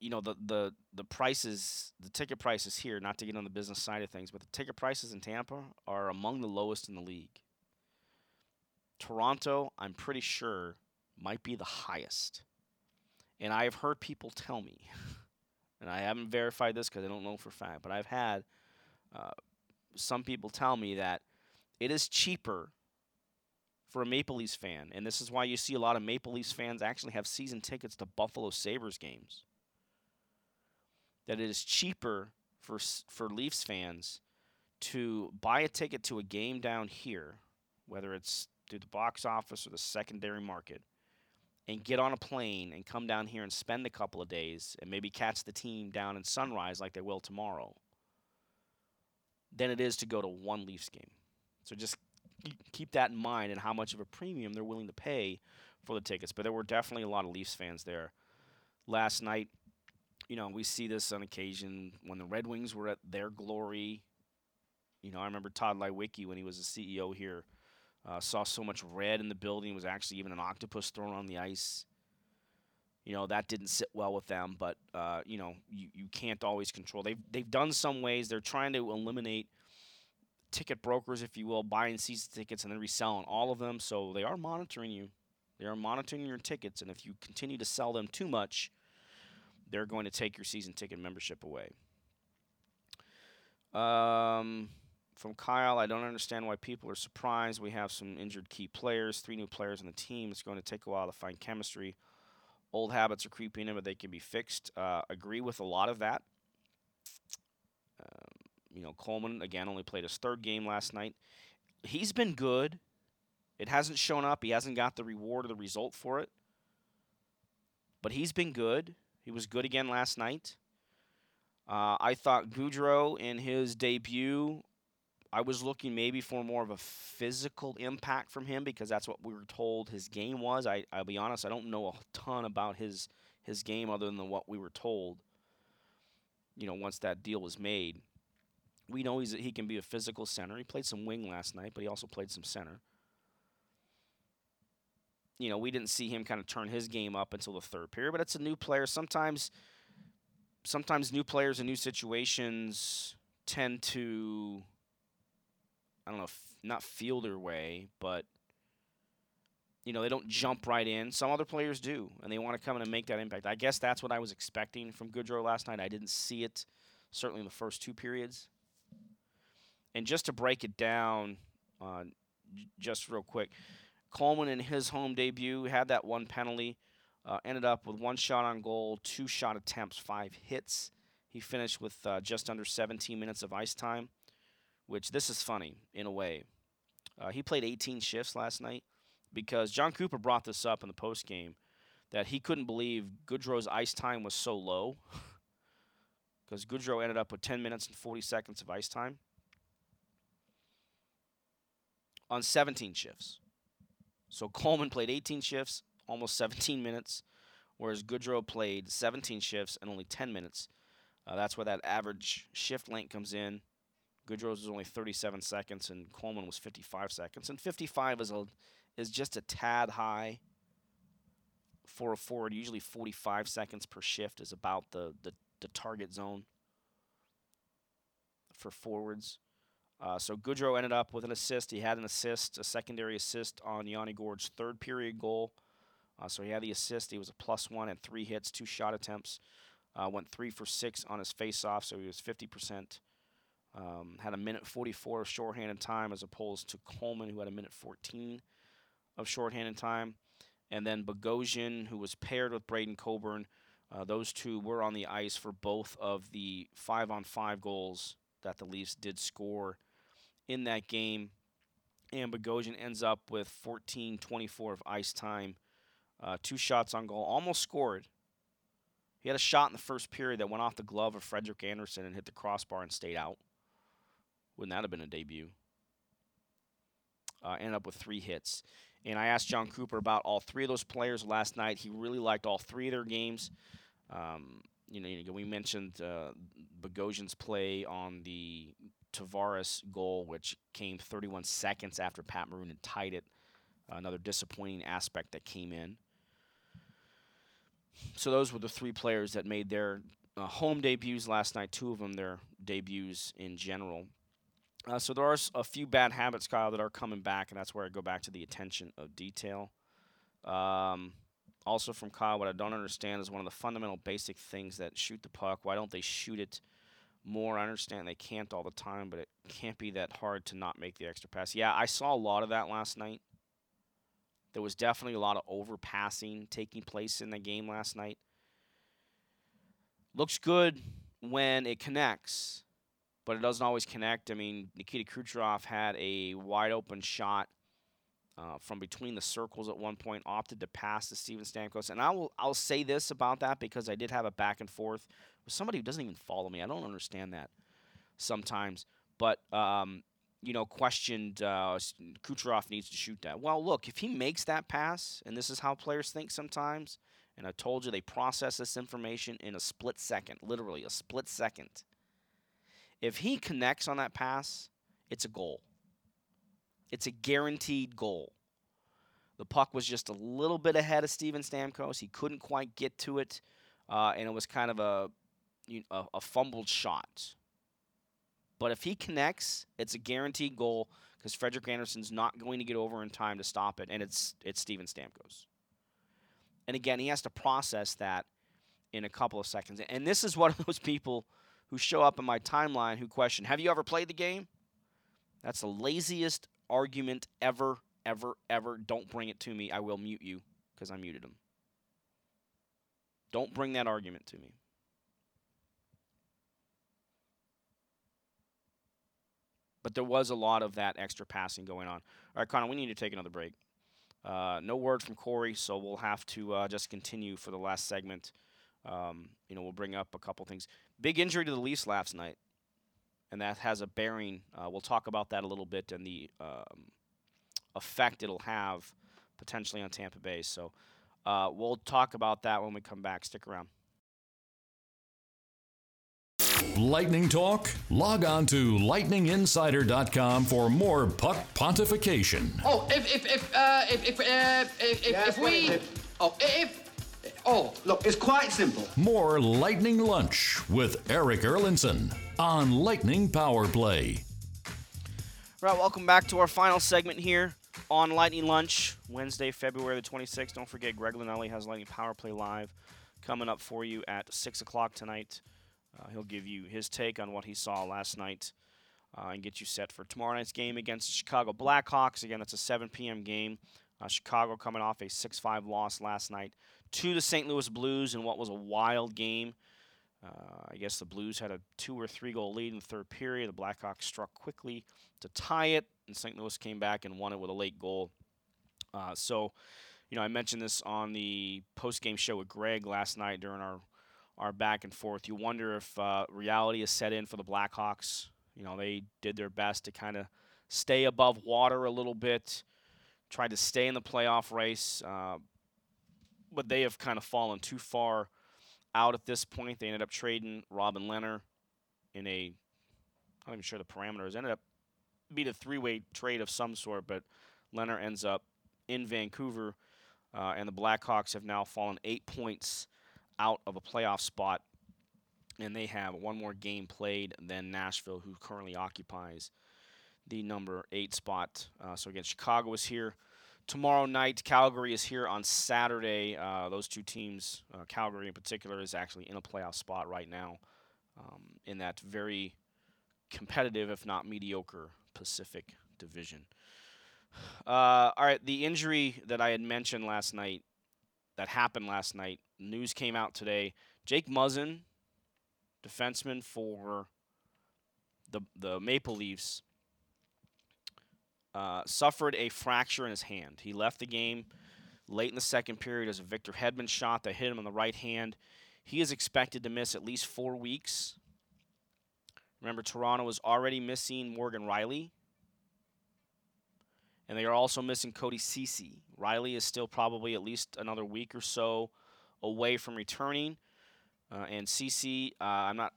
you know the the the prices the ticket prices here not to get on the business side of things but the ticket prices in Tampa are among the lowest in the league. Toronto, I'm pretty sure might be the highest. And I have heard people tell me and I haven't verified this cuz I don't know for fact, but I've had uh, some people tell me that it is cheaper for a Maple Leafs fan, and this is why you see a lot of Maple Leafs fans actually have season tickets to Buffalo Sabres games that it is cheaper for for Leafs fans to buy a ticket to a game down here, whether it's through the box office or the secondary market, and get on a plane and come down here and spend a couple of days and maybe catch the team down in Sunrise like they will tomorrow. than it is to go to one Leafs game. So just keep that in mind and how much of a premium they're willing to pay for the tickets. But there were definitely a lot of Leafs fans there last night. You know, we see this on occasion when the Red Wings were at their glory. You know, I remember Tod Leiweke when he was the CEO here. Uh, saw so much red in the building. Was actually even an octopus thrown on the ice. You know that didn't sit well with them, but uh, you know you, you can't always control. They've they've done some ways. They're trying to eliminate ticket brokers, if you will, buying season tickets and then reselling all of them. So they are monitoring you. They are monitoring your tickets, and if you continue to sell them too much, they're going to take your season ticket membership away. Um, from Kyle, I don't understand why people are surprised. We have some injured key players, three new players on the team. It's going to take a while to find chemistry. Old habits are creeping in, but they can be fixed. Uh, agree with a lot of that. You know, Coleman, again, only played his third game last night. He's been good. It hasn't shown up. He hasn't got the reward or the result for it. But he's been good. He was good again last night. Uh, I thought Goodrow in his debut, I was looking maybe for more of a physical impact from him because that's what we were told his game was. I, I'll be honest, I don't know a ton about his his game other than what we were told. You know, once that deal was made, we know he's he can be a physical center. He played some wing last night, but he also played some center. You know, we didn't see him kind of turn his game up until the third period, but it's a new player. Sometimes, sometimes new players in new situations tend to, I don't know, f- not feel their way, but you know, they don't jump right in. Some other players do, and they want to come in and make that impact. I guess that's what I was expecting from Goodrow last night. I didn't see it, certainly in the first two periods. And just to break it down, uh, just real quick, Coleman in his home debut had that one penalty, uh, ended up with one shot on goal, two shot attempts, five hits. He finished with uh, just under 17 minutes of ice time, which this is funny in a way. Uh, he played 18 shifts last night because Jon Cooper brought this up in the post game that he couldn't believe Goodrow's ice time was so low because Goodrow ended up with 10 minutes and 40 seconds of ice time. On 17 shifts. So Coleman played 18 shifts, almost 17 minutes, whereas Goodrow played 17 shifts and only 10 minutes. Uh, that's where that average shift length comes in. Goodrow's was only 37 seconds, and Coleman was 55 seconds. And 55 is a is just a tad high for a forward. Usually 45 seconds per shift is about the the, the target zone for forwards. Uh, so Goodrow ended up with an assist. He had an assist, a secondary assist on Yanni Gourde's third period goal. Uh, so he had the assist. He was a plus one and three hits, two shot attempts. Uh, went three for six on his face-off, so he was 50%. Um, had a minute 44 of shorthanded time as opposed to Coleman, who had a minute 14 of shorthanded time. And then Bogosian, who was paired with Braydon Coburn. Uh, those two were on the ice for both of the five-on-five goals that the Leafs did score in that game. And Bogosian ends up with 14 24 of ice time, uh, two shots on goal, almost scored. He had a shot in the first period that went off the glove of Frederik Andersen and hit the crossbar and stayed out. Wouldn't that have been a debut? Uh, ended up with three hits. And I asked Jon Cooper about all three of those players last night. He really liked all three of their games. Um, you know, we mentioned uh, Bogosian's play on the Tavares goal, which came 31 seconds after Pat Maroon had tied it. Another disappointing aspect that came in. So those were the three players that made their uh, home debuts last night. Two of them their debuts in general. Uh, so there are a few bad habits, Kyle, that are coming back, and that's where I go back to the attention of detail. Um, also from Kyle, what I don't understand is one of the fundamental basic things that shoot the puck. Why don't they shoot it more. I understand they can't all the time, but it can't be that hard to not make the extra pass. Yeah, I saw a lot of that last night. There was definitely a lot of overpassing taking place in the game last night. Looks good when it connects, but it doesn't always connect. I mean, Nikita Kucherov had a wide open shot uh, from between the circles at one point, opted to pass to Steven Stamkos. And I will I'll say this about that because I did have a back and forth somebody who doesn't even follow me. I don't understand that sometimes. but um, you know, questioned uh, Kucherov needs to shoot that. Well, look, if he makes that pass, and this is how players think sometimes, and I told you they process this information in a split second, literally a split second. If he connects on that pass, it's a goal. It's a guaranteed goal. The puck was just a little bit ahead of Steven Stamkos. He couldn't quite get to it, uh, and it was kind of a, a, a fumbled shot. But if he connects, it's a guaranteed goal because Frederik Andersen's not going to get over in time to stop it, and it's it's Steven Stamkos. And again, he has to process that in a couple of seconds. And this is one of those people who show up in my timeline who question, "Have you ever played the game?" That's the laziest argument ever, ever, ever. Don't bring it to me. I will mute you because I muted him. Don't bring that argument to me. But there was a lot of that extra passing going on. All right, Connor, we need to take another break. Uh, no word from Corey, so we'll have to uh, just continue for the last segment. Um, you know, we'll bring up a couple things. Big injury to the Leafs last night, and that has a bearing. Uh, we'll talk about that a little bit and the um, effect it'll have potentially on Tampa Bay. So uh, we'll talk about that when we come back. Stick around. Lightning Talk? Log on to lightninginsider.com for more puck pontification. Oh, if if if uh, if if uh, if, if, if we oh if oh Look, it's quite simple. More Lightning Lunch with Eric Erlendsson on Lightning Power Play. All right, welcome back to our final segment here on Lightning Lunch, Wednesday, February the 26th. Don't forget, Greg Linelli has Lightning Power Play Live coming up for you at 6 o'clock tonight. Uh, he'll give you his take on what he saw last night uh, and get you set for tomorrow night's game against the Chicago Blackhawks. Again, that's a 7 p.m. game. Uh, Chicago coming off a 6 5 loss last night to the St. Louis Blues in what was a wild game. Uh, I guess the Blues had a two or three goal lead in the third period. The Blackhawks struck quickly to tie it, and St. Louis came back and won it with a late goal. Uh, so, you know, I mentioned this on the post game show with Greg last night during our our back and forth. You wonder if uh, reality is set in for the Blackhawks. You know, they did their best to kind of stay above water a little bit, tried to stay in the playoff race, uh, but they have kind of fallen too far out at this point. They ended up trading Robin Leonard in a, I'm not even sure the parameters, ended up being a three-way trade of some sort, but Leonard ends up in Vancouver, uh, and the Blackhawks have now fallen eight points out of a playoff spot, and they have one more game played than Nashville, who currently occupies the number eight spot. Uh, so again, Chicago is here tomorrow night. Calgary is here on Saturday. Uh, those two teams, uh, Calgary in particular, is actually in a playoff spot right now um, in that very competitive, if not mediocre, Pacific Division. Uh, all right, the injury that I had mentioned last night, that happened last night, news came out today. Jake Muzzin, defenseman for the the Maple Leafs, uh, suffered a fracture in his hand. He left the game late in the second period as a Victor Hedman shot that hit him on the right hand. He is expected to miss at least four weeks. Remember, Toronto was already missing Morgan Rielly. And they are also missing Cody Ceci. Rielly is still probably at least another week or so away from returning. Uh, and Ceci, uh, I'm not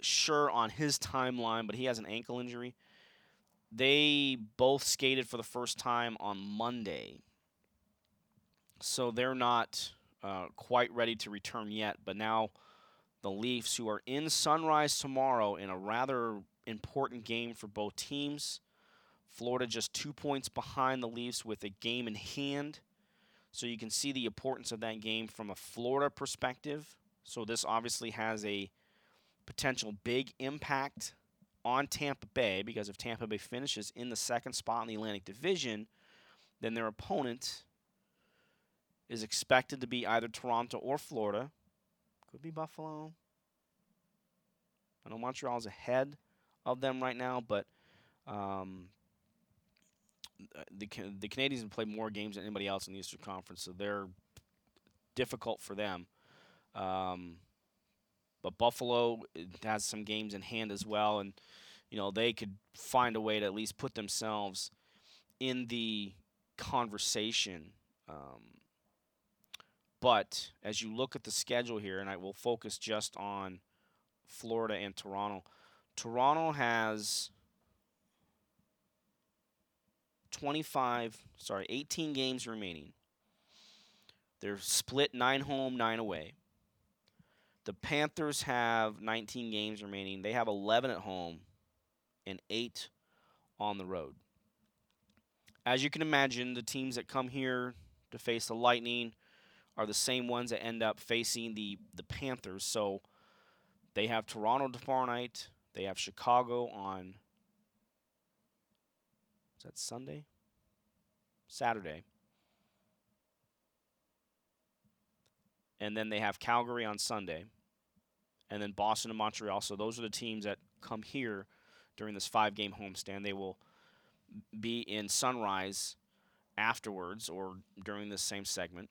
sure on his timeline, but he has an ankle injury. They both skated for the first time on Monday. So they're not uh, quite ready to return yet. But now the Leafs, who are in Sunrise tomorrow in a rather important game for both teams, Florida just two points behind the Leafs with a game in hand. So you can see the importance of that game from a Florida perspective. So this obviously has a potential big impact on Tampa Bay because if Tampa Bay finishes in the second spot in the Atlantic Division, then their opponent is expected to be either Toronto or Florida. Could be Buffalo. I know Montreal is ahead of them right now, but um, the the Canadians have played more games than anybody else in the Eastern Conference, so they're difficult for them. Um, but Buffalo has some games in hand as well, and you know, they could find a way to at least put themselves in the conversation. Um, but as you look at the schedule here, and I will focus just on Florida and Toronto, Toronto has 25, sorry, 18 games remaining. They're split nine home, nine away. The Panthers have 19 games remaining. They have 11 at home and eight on the road. As you can imagine, the teams that come here to face the Lightning are the same ones that end up facing the, the Panthers. So they have Toronto tomorrow night. They have Chicago on that Sunday? Saturday. And then they have Calgary on Sunday. And then Boston and Montreal. So those are the teams that come here during this five game homestand. They will be in Sunrise afterwards or during this same segment.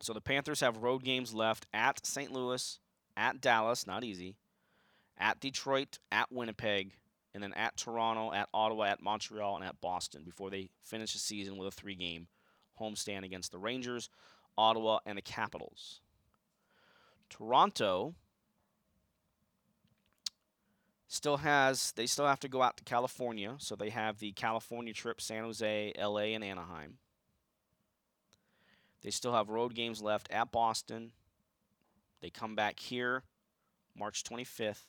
So the Panthers have road games left at St. Louis, at Dallas, not easy, at Detroit, at Winnipeg, and then at Toronto, at Ottawa, at Montreal, and at Boston before they finish the season with a three game homestand against the Rangers, Ottawa, and the Capitals. Toronto still has they still have to go out to California, so they have the California trip, San Jose, LA, and Anaheim. They still have road games left at Boston. They come back here March 25th.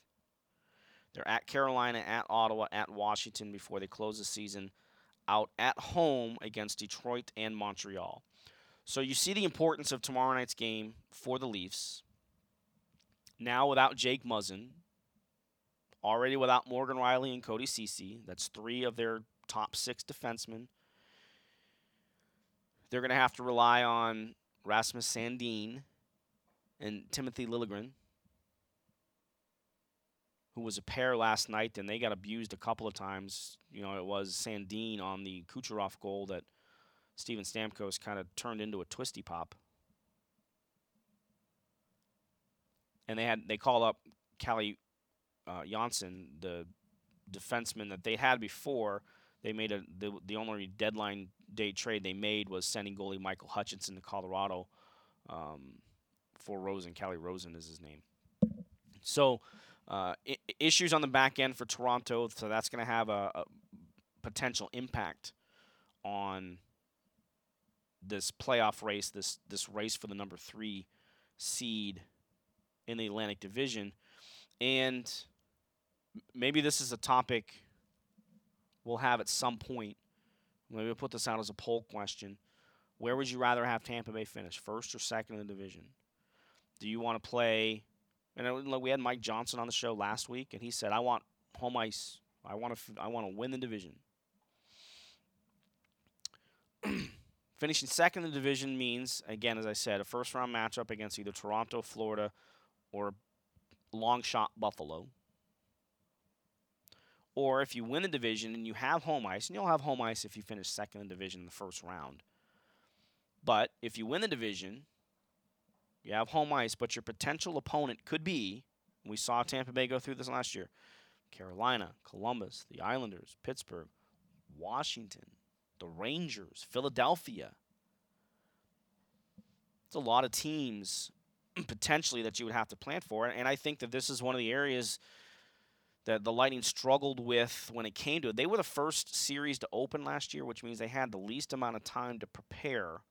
They're at Carolina, at Ottawa, at Washington before they close the season out at home against Detroit and Montreal. So you see the importance of tomorrow night's game for the Leafs. Now without Jake Muzzin, already without Morgan Rielly and Cody Ceci. That's three of their top six defensemen. They're going to have to rely on Rasmus Sandin and Timothy Liljegren, who was a pair last night, and they got abused a couple of times. You know, it was Sandin on the Kucherov goal that Steven Stamkos kind of turned into a twisty pop. And they had they called up Calle uh, Johnsson, the defenseman that they had before. They made a the, the only deadline day trade they made was sending goalie Michael Hutchinson to Colorado um, for Rosen. Calle Rosen is his name. So Uh, I- issues on the back end for Toronto, so that's going to have a, a potential impact on this playoff race, this this race for the number three seed in the Atlantic Division, and maybe this is a topic we'll have at some point. Maybe we'll put this out as a poll question. Where would you rather have Tampa Bay finish, first or second in the division? Do you want to play? And uh, it, look, we had Mike Johnson on the show last week, and he said, "I want home ice. I want to. I want to win the division." Finishing second in the division means, again, as I said, a first round matchup against either Toronto, Florida, or long shot Buffalo. Or if you win the division and you have home ice, and you'll have home ice if you finish second in the division in the first round. But if you win the division, you have home ice, but your potential opponent could be, we saw Tampa Bay go through this last year, Carolina, Columbus, the Islanders, Pittsburgh, Washington, the Rangers, Philadelphia. It's a lot of teams potentially that you would have to plan for. And I think that this is one of the areas that the Lightning struggled with when it came to it. They were the first series to open last year, which means they had the least amount of time to prepare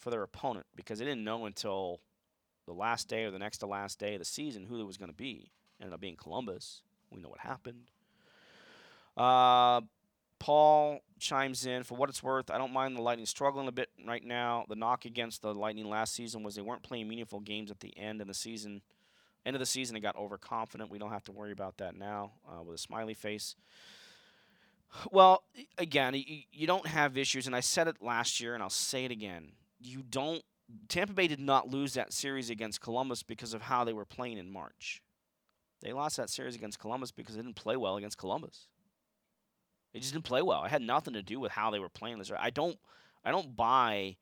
for their opponent because they didn't know until the last day or the next to last day of the season who it was going to be. Ended up being Columbus. We know what happened. Uh, Paul chimes in for what it's worth. I don't mind the Lightning struggling a bit right now. The knock against the Lightning last season was they weren't playing meaningful games at the end of the season. End of the season, they got overconfident. We don't have to worry about that now uh, with a smiley face. Well, again, you, you don't have issues, and I said it last year, and I'll say it again. You don't. Tampa Bay did not lose that series against Columbus because of how they were playing in March. They lost that series against Columbus because they didn't play well against Columbus. They just didn't play well. It had nothing to do with how they were playing this. I don't I don't buy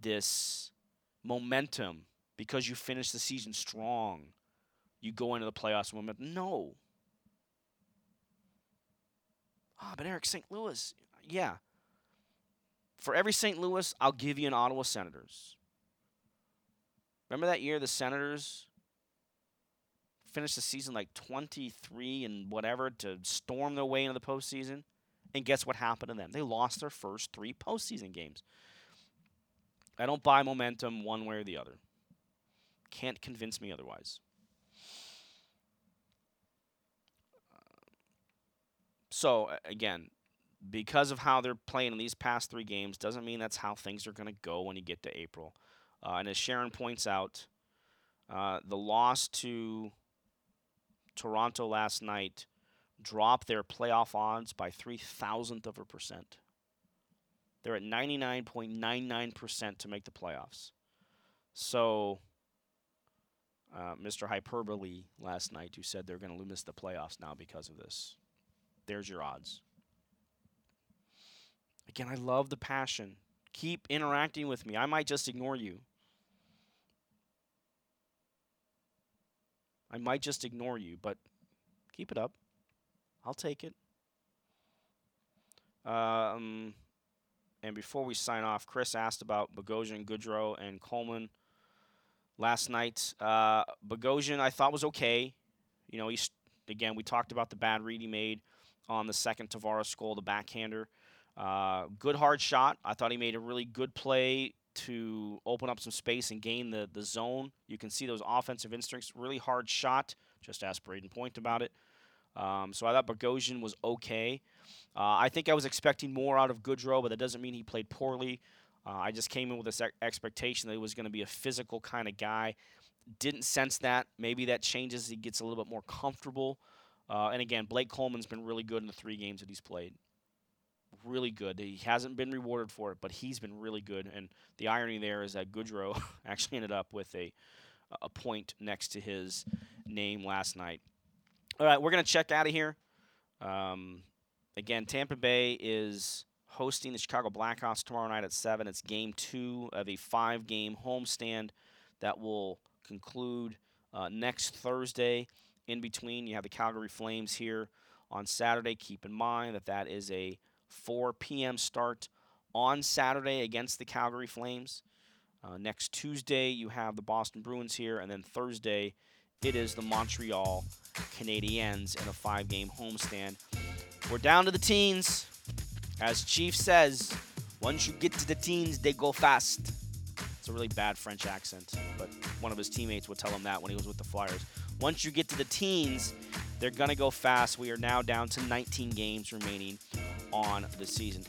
this momentum because you finish the season strong. You go into the playoffs momentum. No. Ah, but Eric St. Louis, yeah. For every St. Louis, I'll give you an Ottawa Senators. Remember that year the Senators finished the season like 23 and whatever to storm their way into the postseason? And guess what happened to them? They lost their first three postseason games. I don't buy momentum one way or the other. Can't convince me otherwise. So, again, because of how they're playing in these past three games, doesn't mean that's how things are going to go when you get to April. Uh, and as Sharon points out, uh, the loss to Toronto last night dropped their playoff odds by three thousandth of a percent. They're at 99.99% to make the playoffs. So, uh, Mr. Hyperbole last night, who said they're going to miss the playoffs now because of this. There's your odds. Again, I love the passion. Keep interacting with me. I might just ignore you. I might just ignore you, but keep it up. I'll take it. Um, and before we sign off, Chris asked about Bogosian, Goodrow, and Coleman last night. Uh, Bogosian, I thought was okay. You know, he's again we talked about the bad read he made on the second Tavares goal, the backhander. Uh, good hard shot. I thought he made a really good play to open up some space and gain the, the zone. You can see those offensive instincts. Really hard shot. Just ask Brayden Point about it. Um, so I thought Bogosian was okay. Uh, I think I was expecting more out of Goodrow, but that doesn't mean he played poorly. Uh, I just came in with this expectation that he was going to be a physical kind of guy. Didn't sense that. Maybe that changes he gets a little bit more comfortable. Uh, and again, Blake Coleman's been really good in the three games that he's played. Really good. He hasn't been rewarded for it, but he's been really good. And the irony there is that Goodrow actually ended up with a a point next to his name last night. All right, we're gonna check out of here. Um, again, Tampa Bay is hosting the Chicago Blackhawks tomorrow night at seven. It's game two of a five-game homestand that will conclude uh, next Thursday. In between, you have the Calgary Flames here on Saturday. Keep in mind that that is a 4 p.m. start on Saturday against the Calgary Flames. Uh, next Tuesday, you have the Boston Bruins here, and then Thursday, it is the Montreal Canadiens in a five game homestand. We're down to the teens. As Chief says, once you get to the teens, they go fast. It's a really bad French accent, but one of his teammates would tell him that when he was with the Flyers. Once you get to the teens, they're going to go fast. We are now down to 19 games remaining on the season.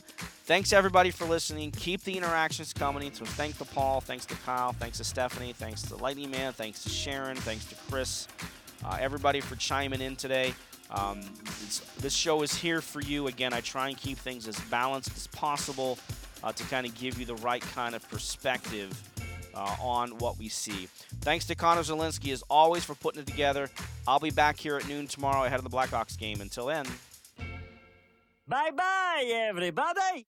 Thanks everybody for listening. Keep the interactions coming. So thanks to Paul, thanks to Kyle, thanks to Stephanie, thanks to Lightning Man, thanks to Sharon, thanks to Chris, uh, everybody for chiming in today. Um, this show is here for you. Again, I try and keep things as balanced as possible uh, to kind of give you the right kind of perspective uh, on what we see. Thanks to Connor Zelinsky, as always, for putting it together. I'll be back here at noon tomorrow ahead of the Blackhawks game. Until then. Bye bye, everybody.